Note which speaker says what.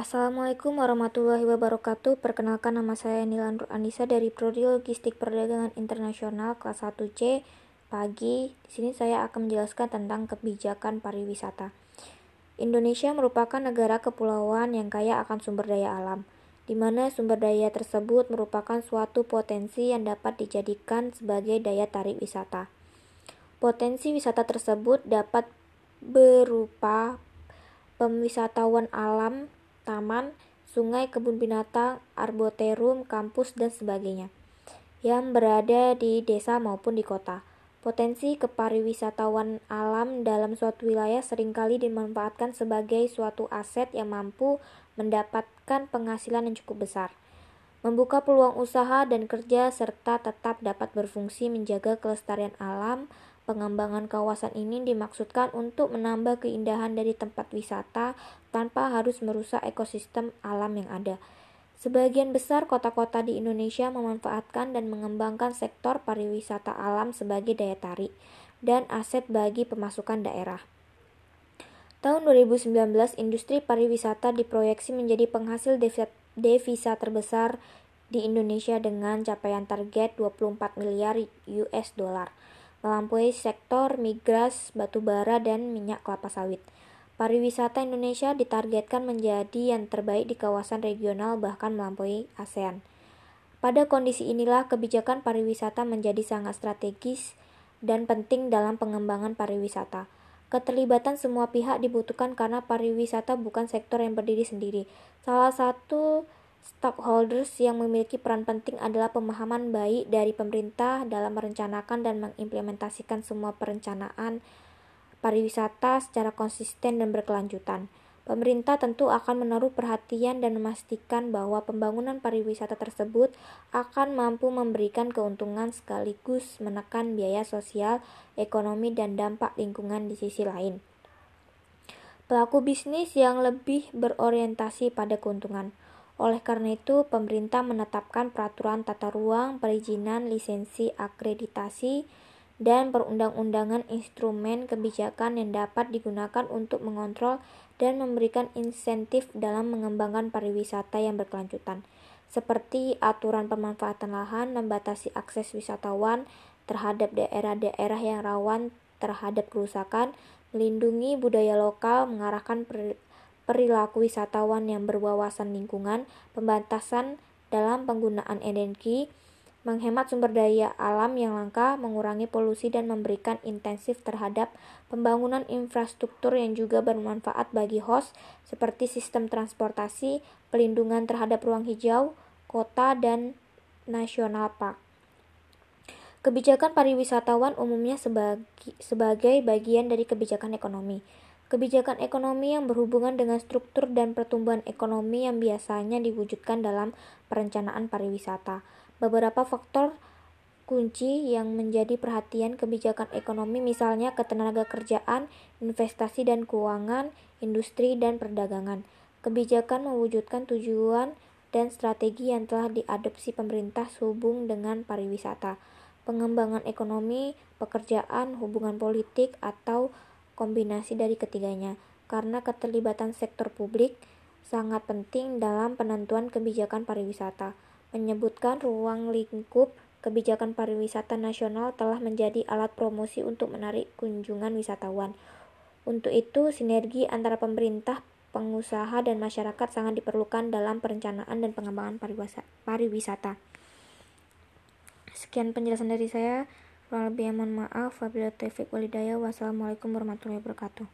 Speaker 1: Assalamualaikum warahmatullahi wabarakatuh. Perkenalkan nama saya Nilan Anissa dari Prodi Logistik Perdagangan Internasional kelas 1C. Pagi, di sini saya akan menjelaskan tentang kebijakan pariwisata. Indonesia merupakan negara kepulauan yang kaya akan sumber daya alam, di mana sumber daya tersebut merupakan suatu potensi yang dapat dijadikan sebagai daya tarik wisata. Potensi wisata tersebut dapat berupa pemwisatawan alam taman, sungai, kebun binatang, arboretum, kampus, dan sebagainya yang berada di desa maupun di kota. Potensi kepariwisatawan alam dalam suatu wilayah sering kali dimanfaatkan sebagai suatu aset yang mampu mendapatkan penghasilan yang cukup besar, membuka peluang usaha dan kerja, serta tetap dapat berfungsi menjaga kelestarian alam Pengembangan kawasan ini dimaksudkan untuk menambah keindahan dari tempat wisata tanpa harus merusak ekosistem alam yang ada. Sebagian besar kota-kota di Indonesia memanfaatkan dan mengembangkan sektor pariwisata alam sebagai daya tarik dan aset bagi pemasukan daerah. Tahun 2019, industri pariwisata diproyeksi menjadi penghasil devisa terbesar di Indonesia dengan capaian target 24 miliar US dollar melampaui sektor migas, batubara, dan minyak kelapa sawit. Pariwisata Indonesia ditargetkan menjadi yang terbaik di kawasan regional bahkan melampaui ASEAN. Pada kondisi inilah kebijakan pariwisata menjadi sangat strategis dan penting dalam pengembangan pariwisata. Keterlibatan semua pihak dibutuhkan karena pariwisata bukan sektor yang berdiri sendiri. Salah satu Stakeholders yang memiliki peran penting adalah pemahaman baik dari pemerintah dalam merencanakan dan mengimplementasikan semua perencanaan pariwisata secara konsisten dan berkelanjutan. Pemerintah tentu akan menaruh perhatian dan memastikan bahwa pembangunan pariwisata tersebut akan mampu memberikan keuntungan sekaligus menekan biaya sosial, ekonomi, dan dampak lingkungan di sisi lain. Pelaku bisnis yang lebih berorientasi pada keuntungan oleh karena itu, pemerintah menetapkan peraturan tata ruang, perizinan, lisensi, akreditasi, dan perundang-undangan instrumen kebijakan yang dapat digunakan untuk mengontrol dan memberikan insentif dalam mengembangkan pariwisata yang berkelanjutan, seperti aturan pemanfaatan lahan, membatasi akses wisatawan terhadap daerah-daerah yang rawan terhadap kerusakan, melindungi budaya lokal, mengarahkan perilaku wisatawan yang berwawasan lingkungan, pembatasan dalam penggunaan energi, menghemat sumber daya alam yang langka, mengurangi polusi dan memberikan intensif terhadap pembangunan infrastruktur yang juga bermanfaat bagi host seperti sistem transportasi, pelindungan terhadap ruang hijau, kota dan nasional park. Kebijakan pariwisatawan umumnya sebagai, sebagai bagian dari kebijakan ekonomi kebijakan ekonomi yang berhubungan dengan struktur dan pertumbuhan ekonomi yang biasanya diwujudkan dalam perencanaan pariwisata. Beberapa faktor kunci yang menjadi perhatian kebijakan ekonomi misalnya ketenaga kerjaan, investasi dan keuangan, industri dan perdagangan. Kebijakan mewujudkan tujuan dan strategi yang telah diadopsi pemerintah sehubung dengan pariwisata, pengembangan ekonomi, pekerjaan, hubungan politik atau kombinasi dari ketiganya, karena keterlibatan sektor publik sangat penting dalam penentuan kebijakan pariwisata. Menyebutkan ruang lingkup kebijakan pariwisata nasional telah menjadi alat promosi untuk menarik kunjungan wisatawan. Untuk itu, sinergi antara pemerintah, pengusaha, dan masyarakat sangat diperlukan dalam perencanaan dan pengembangan pariwisata. Sekian penjelasan dari saya. Kurang lebih mohon maaf. Wabillahi taufiq walhidayah. Wassalamualaikum warahmatullahi wabarakatuh.